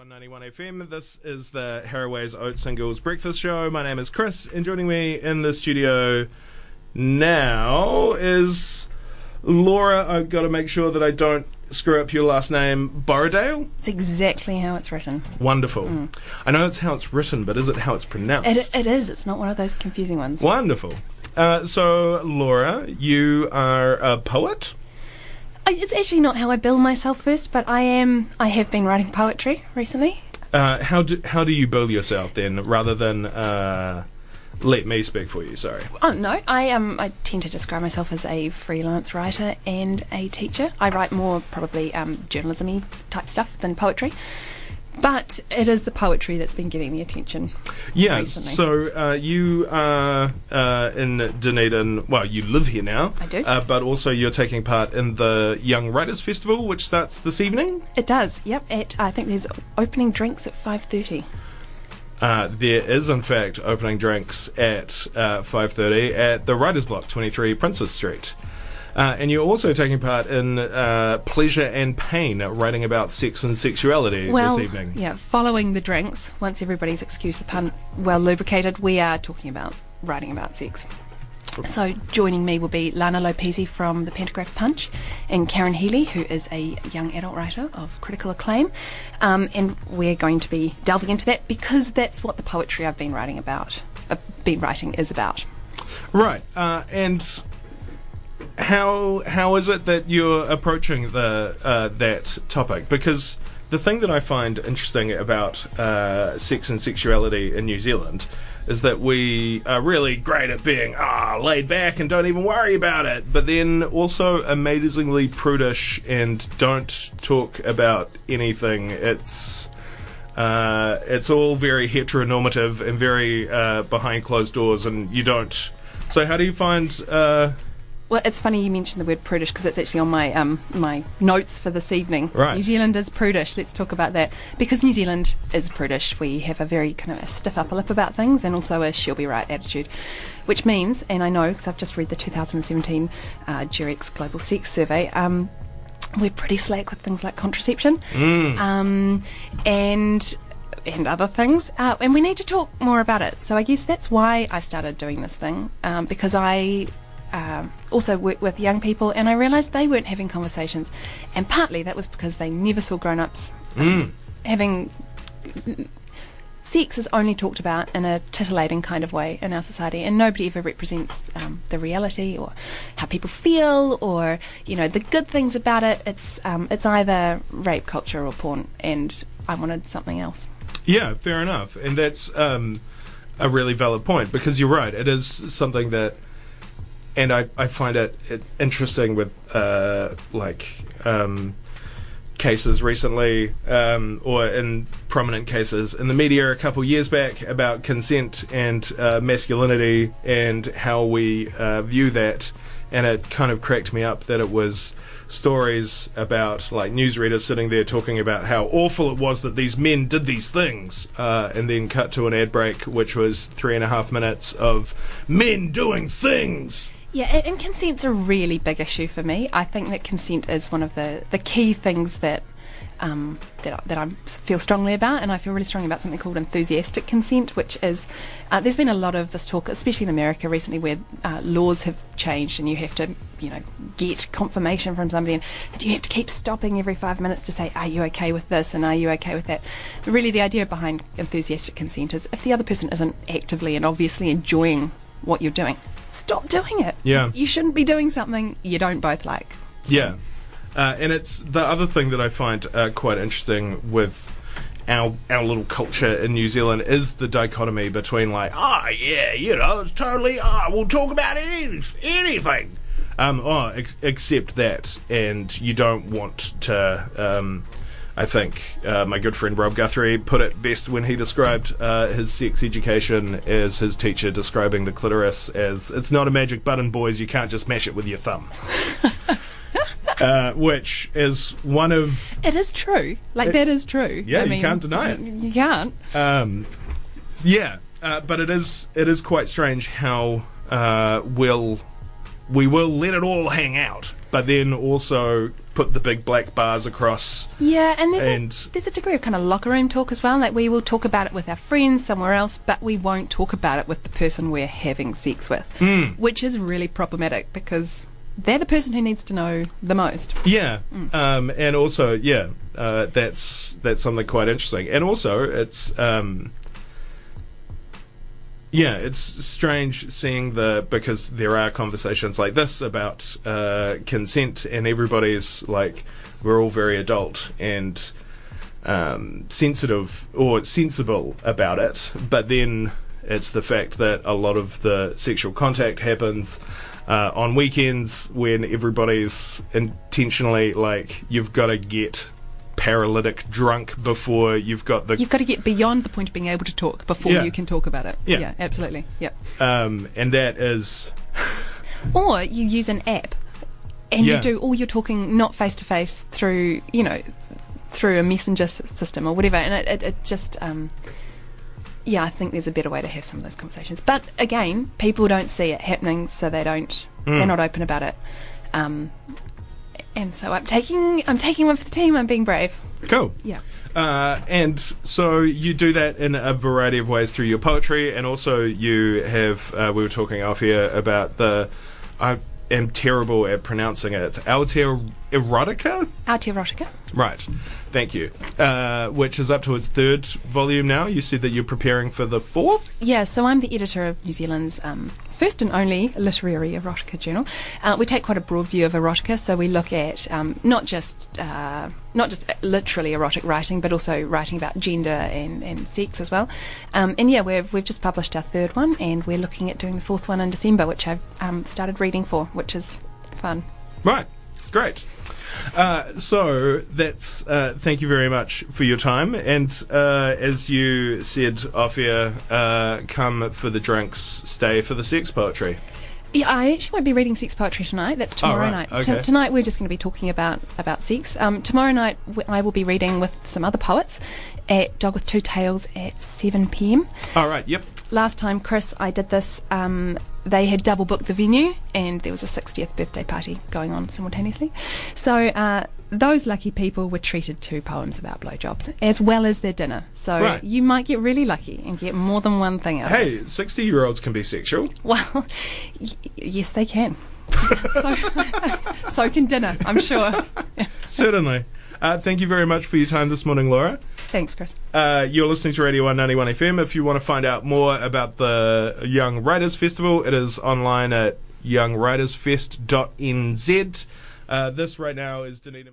191 FM. This is the Harraway's Oats and Girls Breakfast Show. My name is Chris, and joining me in the studio now is Laura. I've got to make sure that I don't screw up your last name, Borrowdale. It's exactly how it's written. Wonderful. I know it's how it's written, but is it how it's pronounced? It, it is. It's not one of those confusing ones. Wonderful. Uh, so, Laura, you are a poet. I- It's actually not how I bill myself first, but I am. I have been writing poetry recently. Uh, how do how do you bill yourself then, rather than uh, let me speak for you? Sorry. Oh no, I um I tend to describe myself as a freelance writer and a teacher. I write more probably um, journalism-y type stuff than poetry, but it is the poetry that's been getting the attention. Yeah, recently. so uh, you are uh, in Dunedin. Well, you live here now. I do. Uh, but also, you're taking part in the Young Writers Festival, which starts this evening. It does. Yep. At I think there's opening drinks at five thirty. Uh, there is, in fact, opening drinks at uh, 5.30 at the Writers Block, 23 Princes Street. Uh, and you're also taking part in uh, Pleasure and Pain, writing about sex and sexuality Well, this evening. yeah, following the drinks, once everybody's excuse the pun, well lubricated, we are talking about writing about sex. So joining me will be Lana Lopesi from the Pantograph Punch and Karen Healey, who is a young adult writer of critical acclaim. Um, and we're going to be delving into that because that's what the poetry I've been writing about, uh, been writing is about. Right, uh, and how how is it that you're approaching the uh, that topic? Because the thing that I find interesting about uh, sex and sexuality in New Zealand is that we are really great at being ah laid back and don't even worry about it, but then also amazingly prudish and don't talk about anything. It's uh, it's all very heteronormative and very uh, behind closed doors, and you don't. So, how do you find? Well, it's funny you mentioned the word prudish because it's actually on my um, my notes for this evening. Right. New Zealand is prudish. Let's talk about that because New Zealand is prudish. We have a very kind of a stiff upper lip about things and also a she'll be right attitude, which means, and I know because I've just read the 2017 uh, Global Sex Survey. Um, we're pretty slack with things like contraception, um, and and other things, uh, and we need to talk more about it. So I guess that's why I started doing this thing um, because I um, also work with young people, and I realised they weren't having conversations, and partly that was because they never saw grown-ups um, having. Sex is only talked about in a titillating kind of way in our society, and nobody ever represents um, the reality or how people feel or you know the good things about it. It's um, it's either rape culture or porn, and I wanted something else. yeah, fair enough, and that's um, a really valid point because you're right. It is something that, and I, I find it, it interesting with uh, like um, cases recently, um, or in prominent cases in the media a couple years back about consent and uh, masculinity and how we uh, view that. And it kind of cracked me up that it was stories about like newsreaders sitting there talking about how awful it was that these men did these things, uh, and then cut to an ad break, which was three and a half minutes of men doing things. Yeah, and, consent's a really big issue for me. I think that consent is one of the, the key things that um, that, I- that I feel strongly about, and I feel really strongly about something called enthusiastic consent, which is uh, there's been a lot of this talk, especially in America recently, where uh, laws have changed and you have to, you know, get confirmation from somebody, and that you have to keep stopping every five minutes to say, "Are you okay with this?" and "Are you okay with that?" But really, the idea behind enthusiastic consent is if the other person isn't actively and obviously enjoying what you're doing, stop doing it. Yeah. You shouldn't be doing something you don't both like. Yeah, uh, and it's the other thing that I find uh, quite interesting with our our little culture in New Zealand is the dichotomy between like, ah, yeah, you know, it's totally, ah, we'll talk about any, anything. Um, oh, ex- except that, and you don't want to. Um, I think uh, my good friend Rob Guthrie put it best when he described uh, his sex education as his teacher describing the clitoris as it's not a magic button, boys. You can't just mash it with your thumb. uh, which is one of It is true. Like that is true. yeah, I you mean, can't deny it. You can't. um, yeah, uh, but it is it is quite strange how uh, we'll we will let it all hang out, but then also put the big black bars across. Yeah, and there's And- a there's a degree of kind of locker room talk as well. Like we will talk about it with our friends somewhere else, but we won't talk about it with the person we're having sex with, Hmm. which is really problematic because they're the person who needs to know the most. Yeah, um, and also yeah, uh, that's that's something quite interesting, and also it's. Um, yeah, it's strange seeing the because there are conversations like this about uh, consent, and everybody's like, we're all very adult and um, sensitive or sensible about it, but then it's the fact that a lot of the sexual contact happens uh, on weekends when everybody's intentionally like, you've got to get paralytic drunk before you've got the You've got to get beyond the point of being able to talk before Yeah. you can talk about it. Yeah. absolutely. Yeah. um, and that is Or you use an app and Yeah. you do all your talking not face to face through, you know, through a messenger system or whatever. And it, it, it just, um, yeah, I think there's a better way to have some of those conversations. But again, people don't see it happening, so they don't, they're not open about it. Um, and so I'm taking, I'm taking one for the team. I'm being brave. cool. Yeah. Uh, and so you do that in a variety of ways through your poetry, and also you have. Uh, we were talking off here about the. I am terrible at pronouncing it. Alter erotica, Aotearotica. right? Thank you. Uh, which is up to its third volume now. You said that you're preparing for the fourth. Yeah, so I'm the editor of New Zealand's um, first and only literary erotica journal. Uh, we take quite a broad view of erotica, so we look at um, not just uh, not just literally erotic writing, but also writing about gender and, and sex as well. Um, and yeah, we've we've just published our third one, and we're looking at doing the fourth one in December, which I've um, started reading for, which is fun. Right. Great. Uh, so that's uh, thank you very much for your time, and uh, as you said off air, uh, come for the drinks, stay for the sex poetry. Yeah, I actually won't be reading sex poetry tonight. That's tomorrow right, night. T- okay. tonight we're just going to be talking about about sex. Um, tomorrow night w- I will be reading with some other poets at Dog with Two Tails at seven pm. All right. Yep. Last time, Chris, I did this. Um, they had double booked the venue, and there was a 60th birthday party going on simultaneously. So uh, those lucky people were treated to poems about blowjobs as well as their dinner. So Right. you might get really lucky and get more than one thing out Hey, sixty-year-olds can be sexual. Well, y- yes, they can. so, so can dinner, I'm sure. Certainly. Uh, thank you very much for your time this morning, Laura. Thanks, Chris. Uh, you're listening to Radio 191 FM. If you want to find out more about the Young Writers Festival, it is online at youngwritersfest.nz. Uh, this right now is Dunedin.